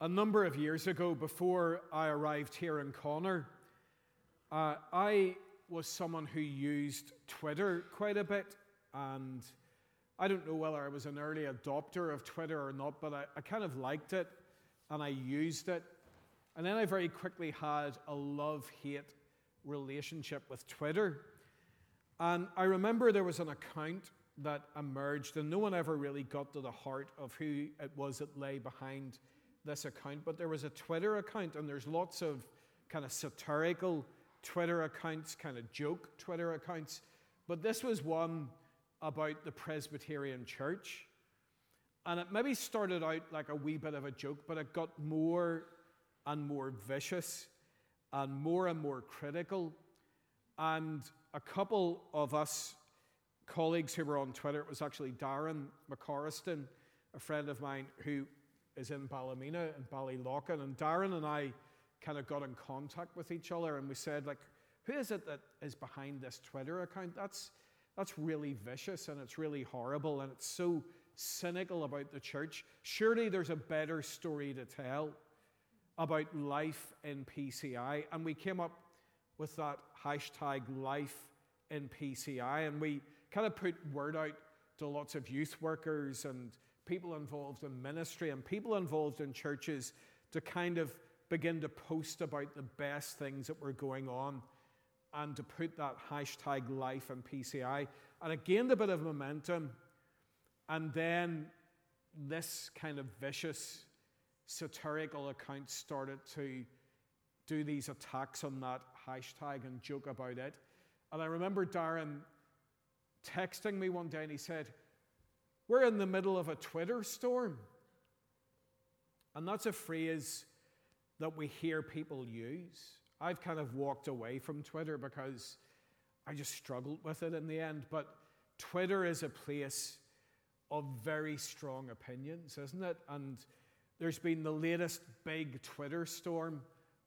a number of years ago, before I arrived here in Connor, uh, I was someone who used Twitter quite a bit. And I don't know whether I was an early adopter of Twitter or not, but I, I kind of liked it and I used it. And then I very quickly had a love hate relationship with Twitter. And I remember there was an account that emerged, and no one ever really got to the heart of who it was that lay behind this account, but there was a Twitter account, and there's lots of kind of satirical Twitter accounts, kind of joke Twitter accounts. But this was one about the Presbyterian Church. And it maybe started out like a wee bit of a joke, but it got more and more vicious and more and more critical. And a couple of us colleagues who were on Twitter, it was actually Darren McCorriston, a friend of mine who is in Ballymena and Ballyloughan. And Darren and I kind of got in contact with each other and we said, like, who is it that is behind this Twitter account? That's, that's really vicious and it's really horrible and it's so cynical about the church. Surely there's a better story to tell about life in PCI. And we came up with that hashtag life in PCI and we kind of put word out to lots of youth workers and people involved in ministry and people involved in churches to kind of begin to post about the best things that were going on and to put that hashtag life in PCI. And it gained a bit of momentum. And then this kind of vicious, satirical account started to do these attacks on that hashtag and joke about it. And I remember Darren texting me one day and he said, we're in the middle of a Twitter storm. And that's a phrase that we hear people use. I've kind of walked away from Twitter because I just struggled with it in the end. But Twitter is a place of very strong opinions, isn't it? And there's been the latest big Twitter storm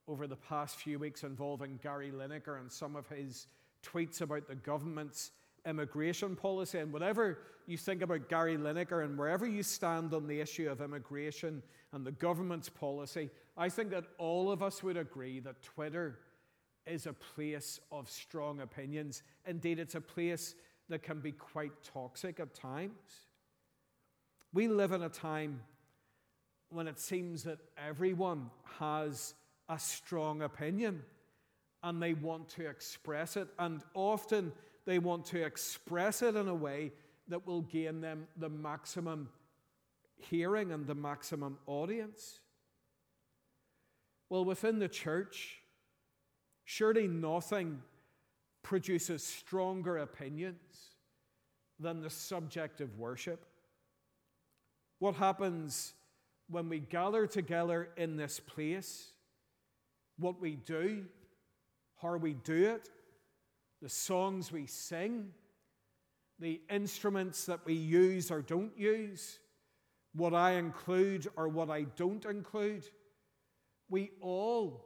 over the past few weeks involving Gary Lineker and some of his tweets about the government's immigration policy. And whatever you think about Gary Lineker and wherever you stand on the issue of immigration and the government's policy, I think that all of us would agree that Twitter is a place of strong opinions. Indeed, it's a place that can be quite toxic at times. We live in a time when it seems that everyone has a strong opinion and they want to express it. And often they want to express it in a way that will gain them the maximum hearing and the maximum audience. Well, within the church, surely nothing produces stronger opinions than the subject of worship. What happens when we gather together in this place, what we do, how we do it, the songs we sing, the instruments that we use or don't use, what I include or what I don't include. We all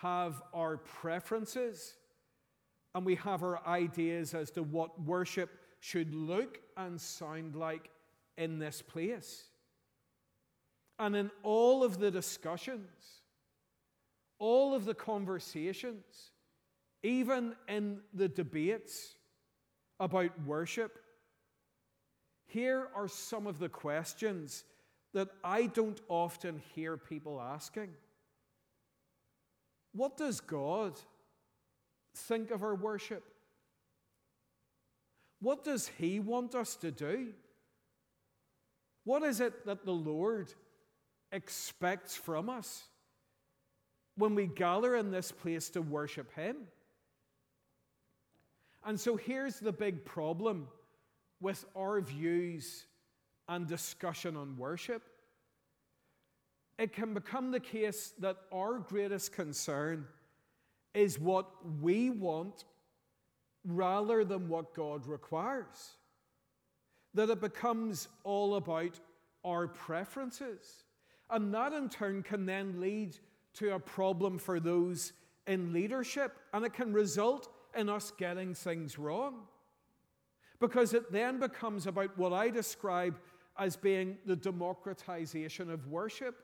have our preferences and we have our ideas as to what worship should look and sound like in this place. And in all of the discussions, all of the conversations, even in the debates about worship, here are some of the questions that I don't often hear people asking. What does God think of our worship? What does He want us to do? What is it that the Lord expects from us when we gather in this place to worship Him? And so here's the big problem with our views and discussion on worship. It can become the case that our greatest concern is what we want rather than what God requires. That it becomes all about our preferences. And that in turn can then lead to a problem for those in leadership, and it can result in us getting things wrong. Because it then becomes about what I describe as being the democratization of worship.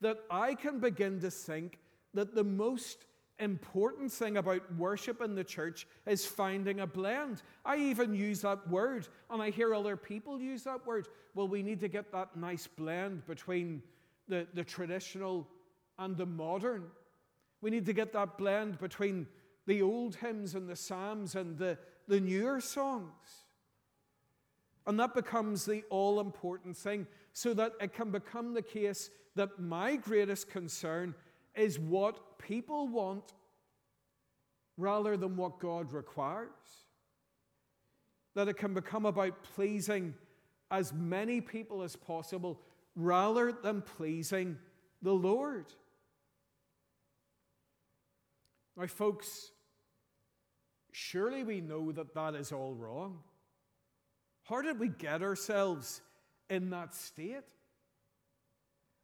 that I can begin to think that the most important thing about worship in the church is finding a blend. I even use that word, and I hear other people use that word. Well, we need to get that nice blend between the, the traditional and the modern. We need to get that blend between the old hymns and the psalms and the, the newer songs. And that becomes the all important thing, so that it can become the case that my greatest concern is what people want rather than what God requires. That it can become about pleasing as many people as possible rather than pleasing the Lord. Now, folks, surely we know that that is all wrong. How did we get ourselves in that state?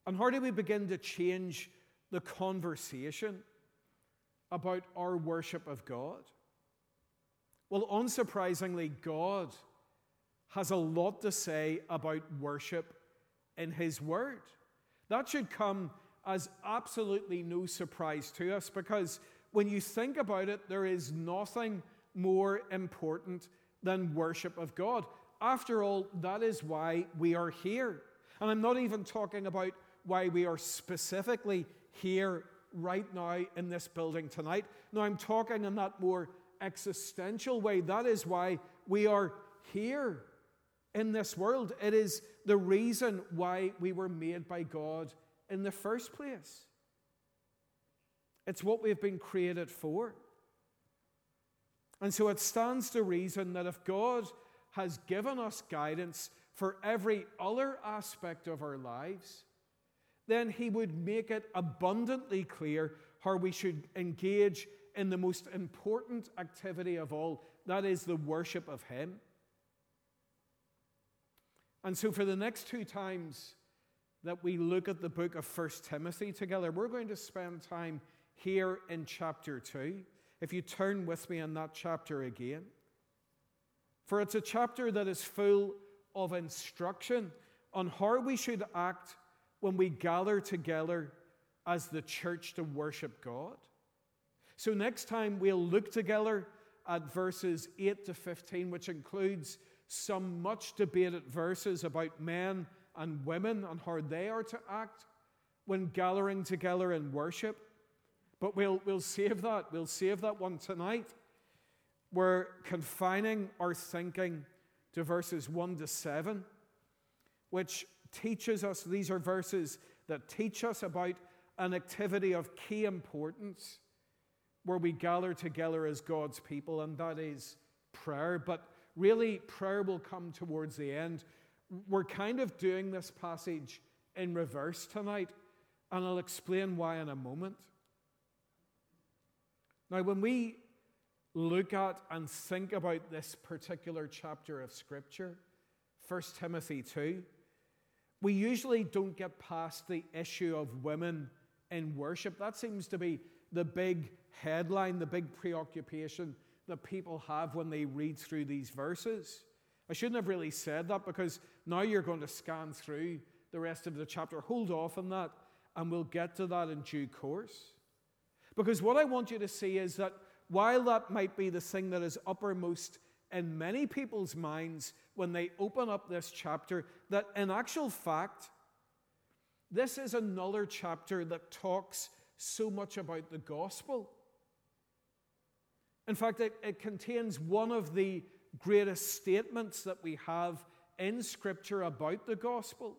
And how do we begin to change the conversation about our worship of God? Well, unsurprisingly, God has a lot to say about worship in His Word. That should come as absolutely no surprise to us because when you think about it, there is nothing more important than worship of God. After all, that is why we are here. And I'm not even talking about why we are specifically here right now in this building tonight. No, I'm talking in that more existential way. That is why we are here in this world. It is the reason why we were made by God in the first place. It's what we've been created for. And so it stands to reason that if God has given us guidance for every other aspect of our lives, then He would make it abundantly clear how we should engage in the most important activity of all that is, the worship of Him. And so, for the next two times that we look at the book of First Timothy together, we're going to spend time here in chapter 2. If you turn with me in that chapter again, for it's a chapter that is full of instruction on how we should act when we gather together as the church to worship God. So, next time we'll look together at verses 8 to 15, which includes some much debated verses about men and women and how they are to act when gathering together in worship. But we'll, we'll save that. We'll save that one tonight. We're confining our thinking to verses 1 to 7, which teaches us, these are verses that teach us about an activity of key importance where we gather together as God's people, and that is prayer. But really, prayer will come towards the end. We're kind of doing this passage in reverse tonight, and I'll explain why in a moment. Now, when we look at and think about this particular chapter of Scripture, 1 Timothy 2, we usually don't get past the issue of women in worship. That seems to be the big headline, the big preoccupation that people have when they read through these verses. I shouldn't have really said that because now you're going to scan through the rest of the chapter. Hold off on that, and we'll get to that in due course. Because what I want you to see is that while that might be the thing that is uppermost in many people's minds when they open up this chapter, that in actual fact, this is another chapter that talks so much about the gospel. In fact, it, it contains one of the greatest statements that we have in Scripture about the gospel.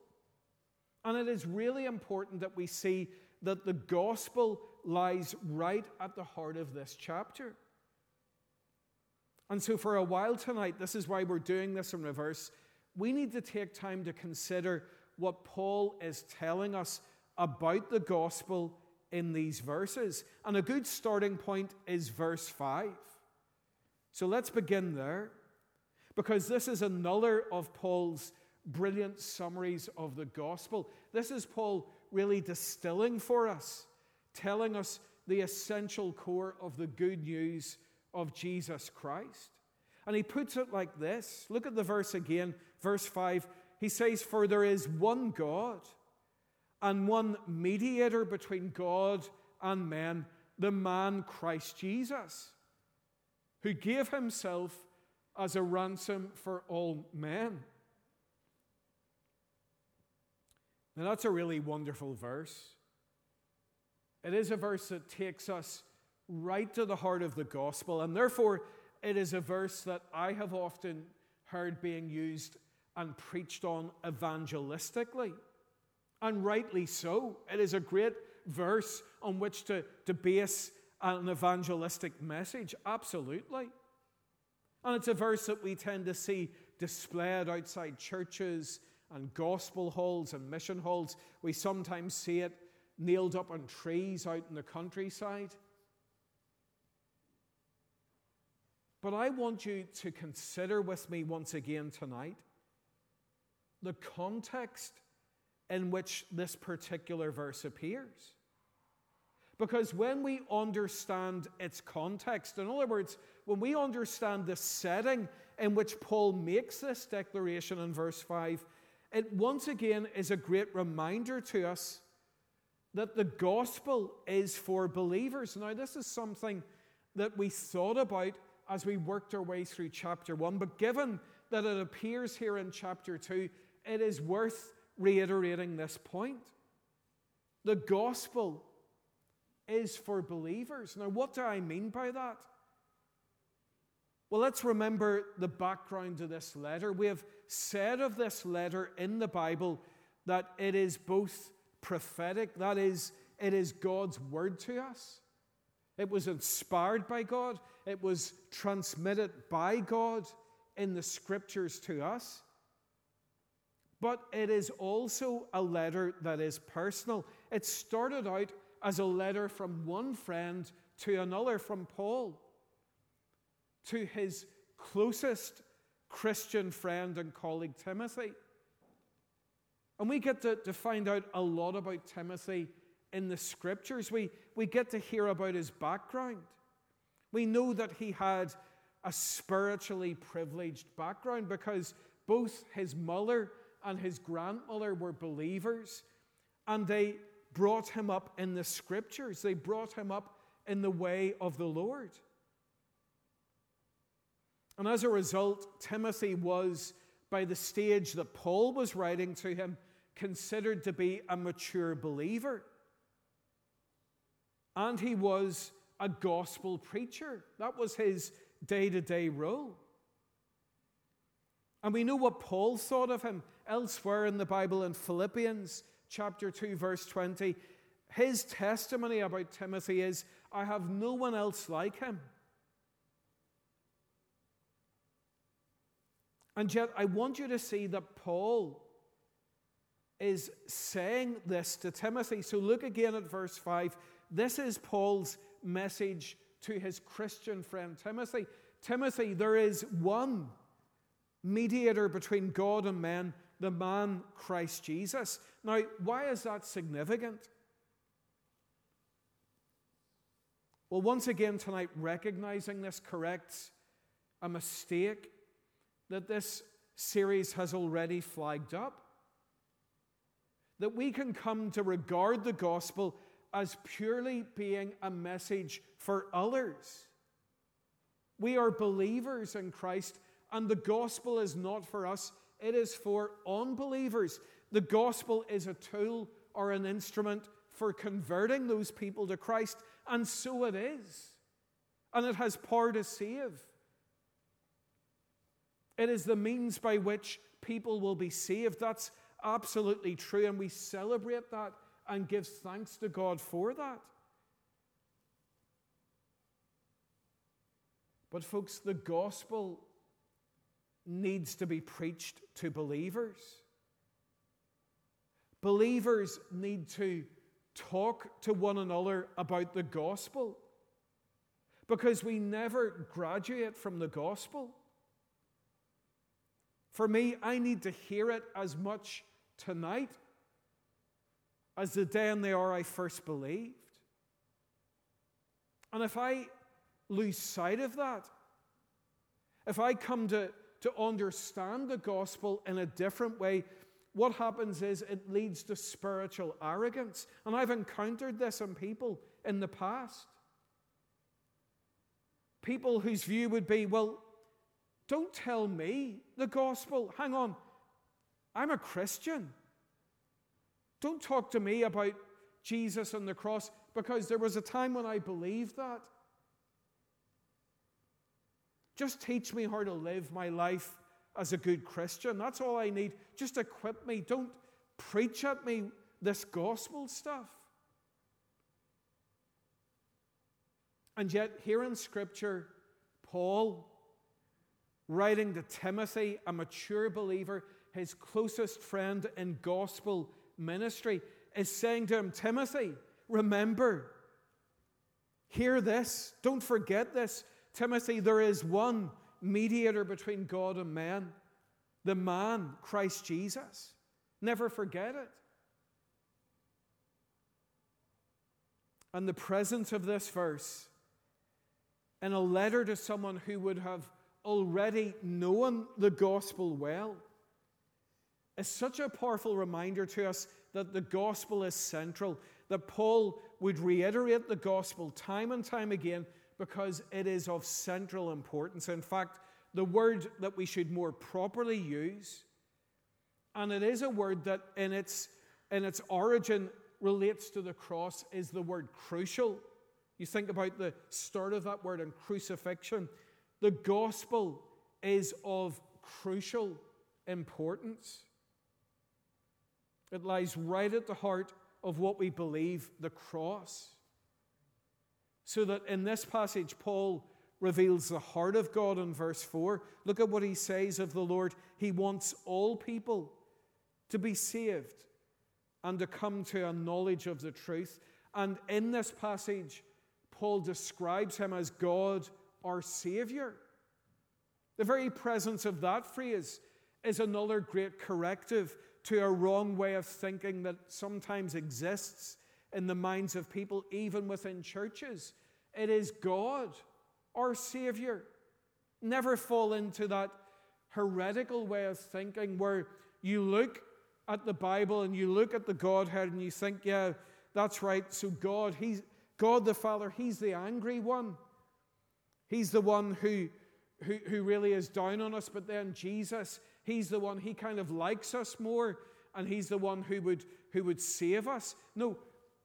And it is really important that we see that the gospel lies right at the heart of this chapter. And so, for a while tonight, this is why we're doing this in reverse. We need to take time to consider what Paul is telling us about the gospel in these verses. And a good starting point is verse 5. So let's begin there, because this is another of Paul's brilliant summaries of the gospel. This is Paul really distilling for us telling us the essential core of the good news of Jesus Christ. And he puts it like this look at the verse again, verse 5. He says, For there is one God and one mediator between God and men, the man Christ Jesus, who gave himself as a ransom for all men. Now, that's a really wonderful verse. It is a verse that takes us right to the heart of the gospel, and therefore, it is a verse that I have often heard being used and preached on evangelistically. And rightly so. It is a great verse on which to, to base an evangelistic message, absolutely. And it's a verse that we tend to see displayed outside churches and gospel halls and mission halls. We sometimes see it nailed up on trees out in the countryside. But I want you to consider with me once again tonight the context in which this particular verse appears. Because when we understand its context, in other words, when we understand the setting in which Paul makes this declaration in verse 5, it once again is a great reminder to us that the gospel is for believers. Now, this is something that we thought about as we worked our way through chapter 1, but given that it appears here in chapter 2, it is worth reiterating this point. The gospel is for believers. Now, what do I mean by that? Well, let's remember the background to this letter. We have said of this letter in the Bible that it is both prophetic, that is, it is God's word to us. It was inspired by God, it was transmitted by God in the scriptures to us. But it is also a letter that is personal. It started out as a letter from one friend to another, from Paul to his closest Christian friend and colleague Timothy. And we get to, to find out a lot about Timothy in the scriptures. We, we get to hear about his background. We know that he had a spiritually privileged background because both his mother and his grandmother were believers, and they brought him up in the scriptures. They brought him up in the way of the Lord. And as a result, Timothy was, by the stage that Paul was writing to him, considered to be a mature believer. And he was a gospel preacher. That was his day to day role. And we know what Paul thought of him elsewhere in the Bible in Philippians chapter 2 verse 20. His testimony about Timothy is I have no one else like him. And yet, I want you to see that Paul is saying this to Timothy. So look again at verse 5. This is Paul's message to his Christian friend Timothy. Timothy, there is one mediator between God and men, the man Christ Jesus. Now, why is that significant? Well, once again tonight, recognizing this corrects a mistake that this series has already flagged up. That we can come to regard the gospel as purely being a message for others. We are believers in Christ, and the gospel is not for us, it is for unbelievers. The gospel is a tool or an instrument for converting those people to Christ, and so it is. And it has power to save. It is the means by which people will be saved. That's absolutely true, and we celebrate that and give thanks to God for that. But, folks, the gospel needs to be preached to believers. Believers need to talk to one another about the gospel because we never graduate from the gospel. For me, I need to hear it as much tonight as the day and the hour I first believed. And if I lose sight of that, if I come to, to understand the gospel in a different way, what happens is it leads to spiritual arrogance. And I've encountered this in people in the past. People whose view would be, well, don't tell me the gospel. Hang on, I'm a Christian. Don't talk to me about Jesus and the cross because there was a time when I believed that. Just teach me how to live my life as a good Christian. That's all I need. Just equip me. Don't preach at me this gospel stuff. And yet, here in Scripture, Paul, writing to Timothy, a mature believer, his closest friend in gospel ministry, is saying to him, Timothy, remember, hear this, don't forget this. Timothy, there is one mediator between God and man, the man, Christ Jesus. Never forget it. And the presence of this verse in a letter to someone who would have already known the gospel well is such a powerful reminder to us that the gospel is central, that Paul would reiterate the gospel time and time again because it is of central importance. In fact, the word that we should more properly use, and it is a word that in its, in its origin relates to the cross, is the word crucial. You think about the start of that word in crucifixion. The gospel is of crucial importance. It lies right at the heart of what we believe the cross. So that in this passage, Paul reveals the heart of God in verse 4. Look at what he says of the Lord. He wants all people to be saved and to come to a knowledge of the truth. And in this passage, Paul describes him as God, our Savior. The very presence of that phrase is another great corrective to a wrong way of thinking that sometimes exists in the minds of people, even within churches. It is God, our Savior. Never fall into that heretical way of thinking where you look at the Bible and you look at the Godhead and you think, yeah, that's right. So God, He's God the Father, He's the angry one. He's the one who, who, who really is down on us. But then Jesus, He's the one, He kind of likes us more, and He's the one who would, who would save us. No,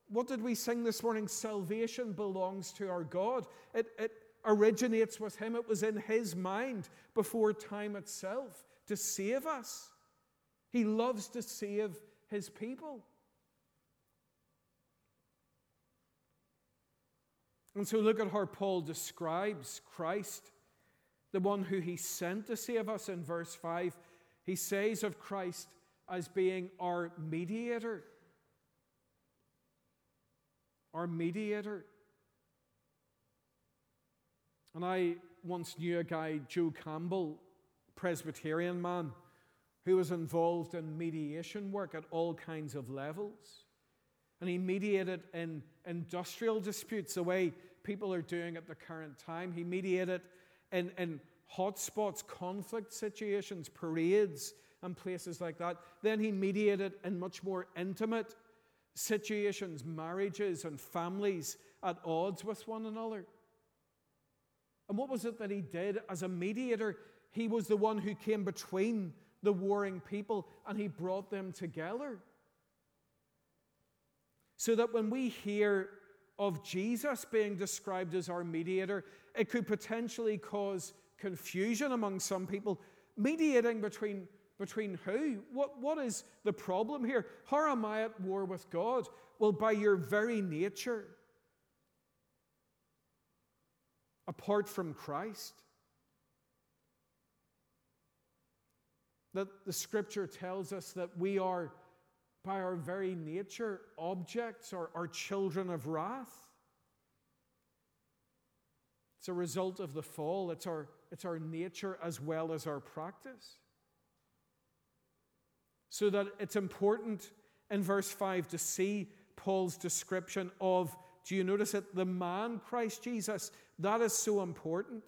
what did we sing this morning? Salvation belongs to our God. It, it originates with Him, it was in His mind before time itself to save us. He loves to save His people. And so look at how Paul describes Christ, the one who he sent to save us in verse 5. He says of Christ as being our mediator our mediator. And I once knew a guy, Joe Campbell, Presbyterian man, who was involved in mediation work at all kinds of levels. And he mediated in industrial disputes the way people are doing at the current time. He mediated in, in hotspots, conflict situations, parades, and places like that. Then he mediated in much more intimate situations, marriages, and families at odds with one another. And what was it that he did as a mediator? He was the one who came between the warring people and he brought them together. So that when we hear of Jesus being described as our mediator, it could potentially cause confusion among some people. Mediating between between who? What, what is the problem here? How am I at war with God? Well, by your very nature, apart from Christ. That the scripture tells us that we are, by our very nature, objects or, or children of wrath. It's a result of the fall, it's our, it's our nature as well as our practice. So that it's important in verse 5 to see Paul's description of, do you notice it? The man Christ Jesus. That is so important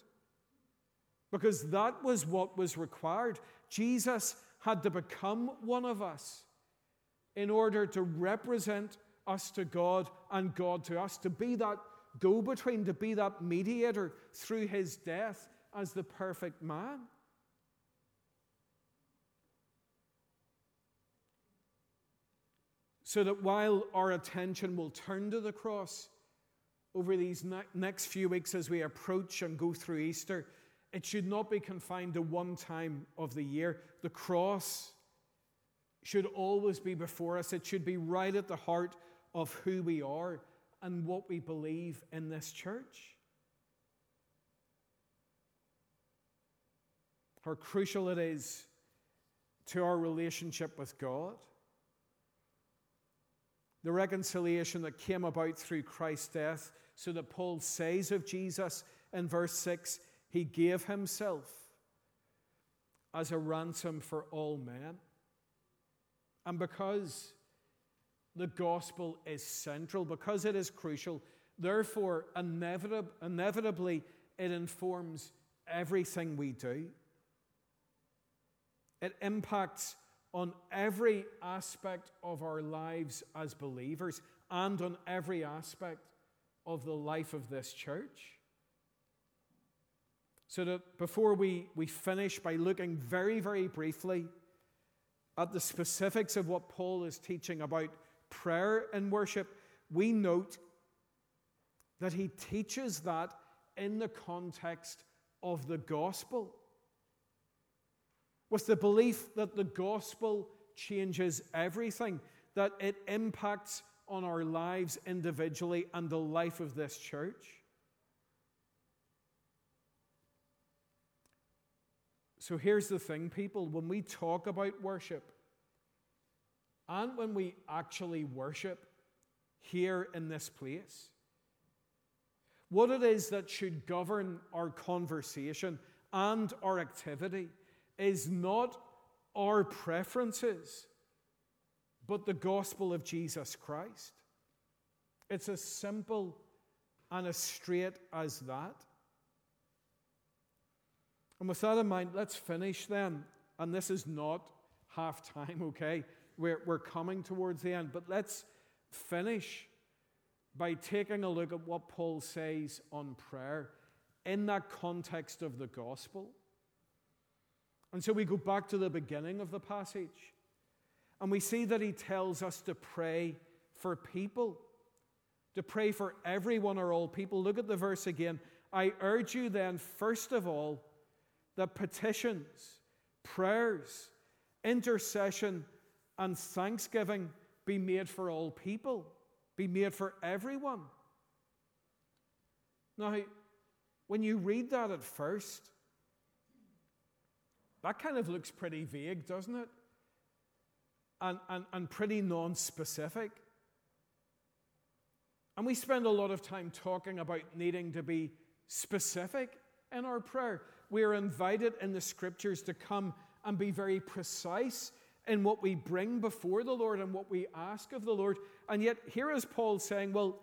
because that was what was required. Jesus had to become one of us in order to represent us to God and God to us, to be that go between, to be that mediator through his death as the perfect man. So that while our attention will turn to the cross over these ne- next few weeks as we approach and go through Easter, it should not be confined to one time of the year. The cross should always be before us, it should be right at the heart of who we are and what we believe in this church. How crucial it is to our relationship with God. The reconciliation that came about through Christ's death, so that Paul says of Jesus in verse 6 he gave himself as a ransom for all men. And because the gospel is central, because it is crucial, therefore, inevitab- inevitably, it informs everything we do. It impacts on every aspect of our lives as believers and on every aspect of the life of this church. So that before we, we finish by looking very, very briefly at the specifics of what Paul is teaching about prayer and worship, we note that he teaches that in the context of the gospel. With the belief that the gospel changes everything, that it impacts on our lives individually and the life of this church. So here's the thing, people when we talk about worship and when we actually worship here in this place, what it is that should govern our conversation and our activity is not our preferences, but the gospel of Jesus Christ. It's as simple and as straight as that. And with that in mind, let's finish then. And this is not half time, okay? We're, we're coming towards the end, but let's finish by taking a look at what Paul says on prayer in that context of the gospel. And so we go back to the beginning of the passage, and we see that he tells us to pray for people, to pray for everyone or all people. Look at the verse again. I urge you then, first of all, that petitions, prayers, intercession, and thanksgiving be made for all people, be made for everyone. Now, when you read that at first, that kind of looks pretty vague, doesn't it? And, and, and pretty non specific. And we spend a lot of time talking about needing to be specific in our prayer we are invited in the scriptures to come and be very precise in what we bring before the Lord and what we ask of the Lord. And yet, here is Paul saying, Well,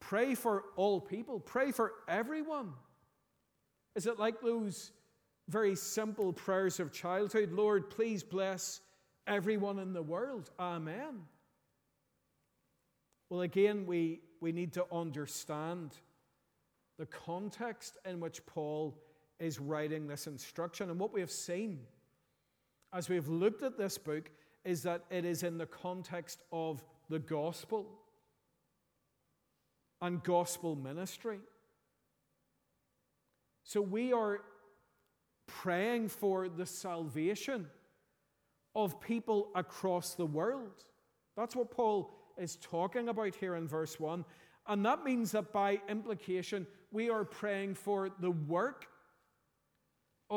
pray for all people, pray for everyone. Is it like those very simple prayers of childhood? Lord, please bless everyone in the world. Amen. Well, again, we, we need to understand the context in which Paul is writing this instruction. And what we have seen as we've looked at this book is that it is in the context of the gospel and gospel ministry. So we are praying for the salvation of people across the world. That's what Paul is talking about here in verse 1. And that means that by implication, we are praying for the work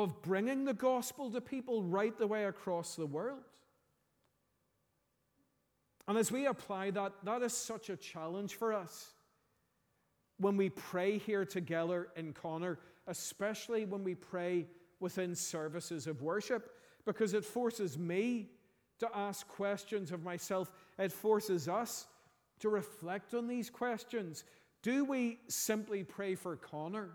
of bringing the gospel to people right the way across the world. And as we apply that, that is such a challenge for us when we pray here together in Connor, especially when we pray within services of worship, because it forces me to ask questions of myself. It forces us to reflect on these questions. Do we simply pray for Connor?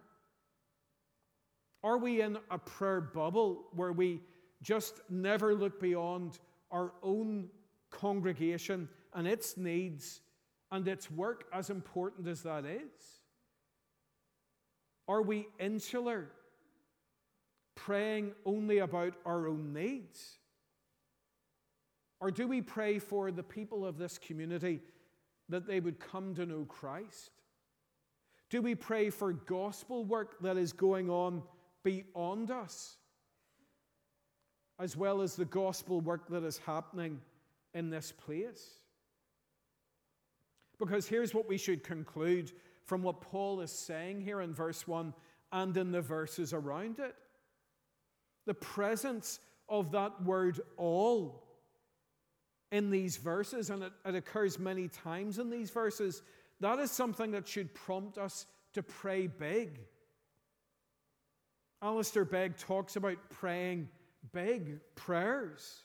Are we in a prayer bubble where we just never look beyond our own congregation and its needs and its work, as important as that is? Are we insular, praying only about our own needs? Or do we pray for the people of this community that they would come to know Christ? Do we pray for gospel work that is going on beyond us, as well as the gospel work that is happening in this place? Because here's what we should conclude from what Paul is saying here in verse 1 and in the verses around it. The presence of that word all in these verses, and it, it, occurs many times in these verses, that is something that should prompt us to pray big. Alistair Begg talks about praying big prayers,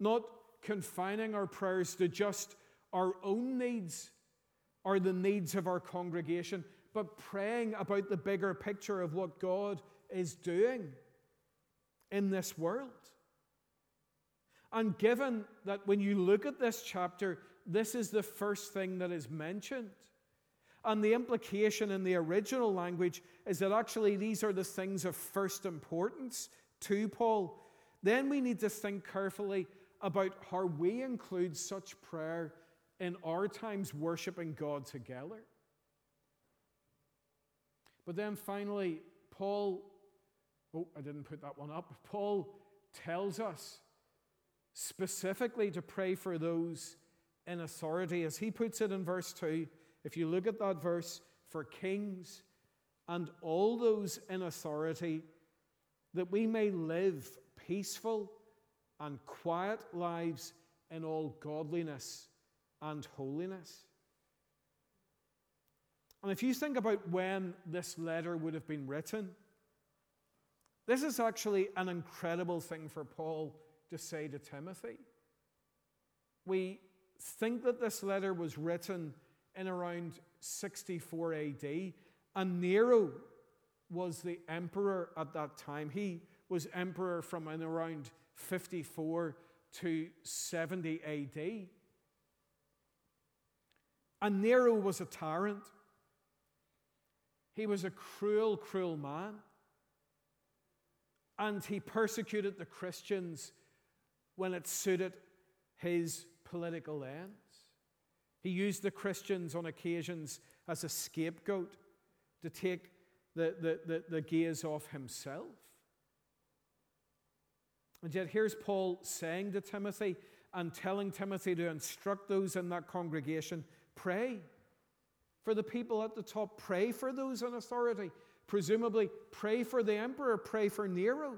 not confining our prayers to just our own needs or the needs of our congregation, but praying about the bigger picture of what God is doing in this world. And given that when you look at this chapter, this is the first thing that is mentioned. And the implication in the original language is that actually these are the things of first importance to Paul. Then we need to think carefully about how we include such prayer in our times worshiping God together. But then finally, Paul, oh, I didn't put that one up. Paul tells us specifically to pray for those in authority, as he puts it in verse 2. If you look at that verse, for kings and all those in authority, that we may live peaceful and quiet lives in all godliness and holiness. And if you think about when this letter would have been written, this is actually an incredible thing for Paul to say to Timothy. We think that this letter was written in around 64 AD, and Nero was the emperor at that time. He was emperor from in around 54 to 70 AD. And Nero was a tyrant. He was a cruel, cruel man. And he persecuted the Christians when it suited his political ends. He used the Christians on occasions as a scapegoat to take the, the, the, the gaze off himself. And yet, here's Paul saying to Timothy and telling Timothy to instruct those in that congregation pray for the people at the top, pray for those in authority. Presumably, pray for the emperor, pray for Nero.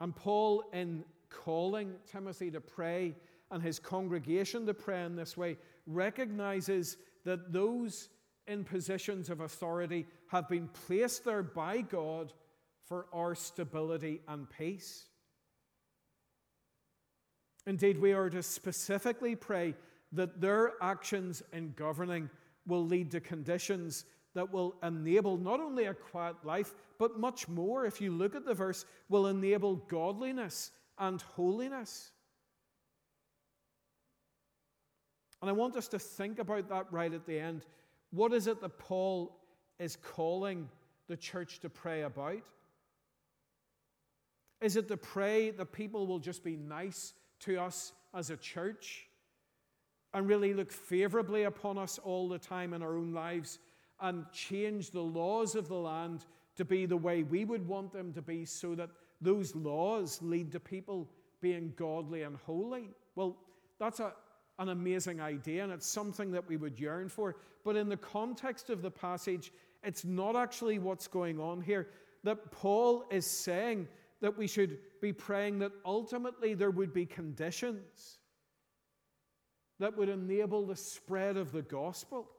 And Paul, in calling Timothy to pray and his congregation to pray in this way, recognizes that those in positions of authority have been placed there by God for our stability and peace. Indeed, we are to specifically pray that their actions in governing will lead to conditions that will enable not only a quiet life, but much more, if you look at the verse, will enable godliness and holiness. And I want us to think about that right at the end. What is it that Paul is calling the church to pray about? Is it to pray that people will just be nice to us as a church and really look favorably upon us all the time in our own lives and change the laws of the land to be the way we would want them to be so that those laws lead to people being godly and holy. Well, that's a, an amazing idea and it's something that we would yearn for. But in the context of the passage, it's not actually what's going on here. That Paul is saying that we should be praying that ultimately there would be conditions that would enable the spread of the gospel.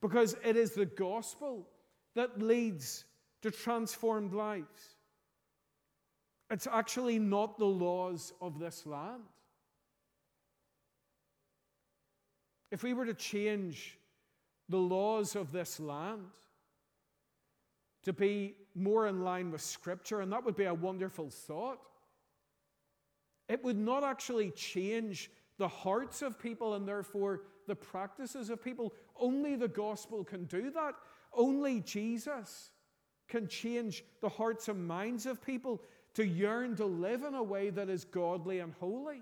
Because it is the gospel that leads to transformed lives. It's actually not the laws of this land. If we were to change the laws of this land, to be more in line with Scripture, and that would be a wonderful thought. It would not actually change the hearts of people and therefore the practices of people. Only the gospel can do that. Only Jesus can change the hearts and minds of people to yearn to live in a way that is godly and holy.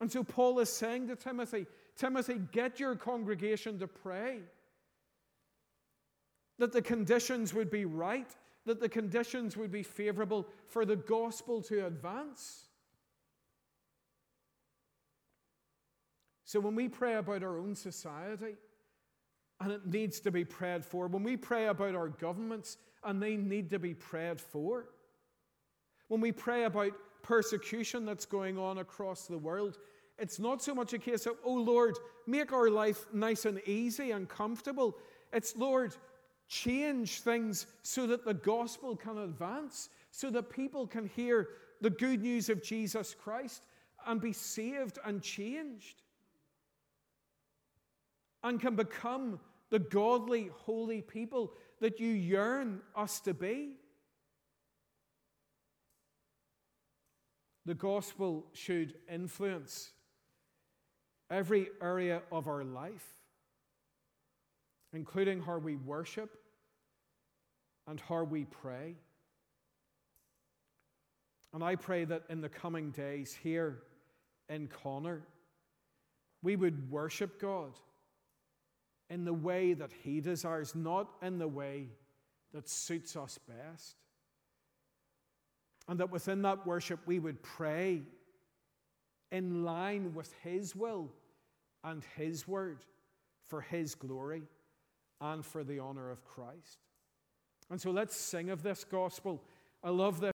And so Paul is saying to Timothy, Timothy, get your congregation to pray that the conditions would be right, that the conditions would be favorable for the gospel to advance. So when we pray about our own society, and it needs to be prayed for, when we pray about our governments, and they need to be prayed for, when we pray about persecution that's going on across the world, it's not so much a case of, oh Lord, make our life nice and easy and comfortable. It's, Lord, change things so that the gospel can advance, so that people can hear the good news of Jesus Christ and be saved and changed and can become the godly, holy people that you yearn us to be. The gospel should influence every area of our life including how we worship and how we pray. And I pray that in the coming days here in Connor, we would worship God in the way that He desires, not in the way that suits us best. And that within that worship we would pray in line with His will and His word for His glory and for the honor of Christ. And so let's sing of this gospel. I love this.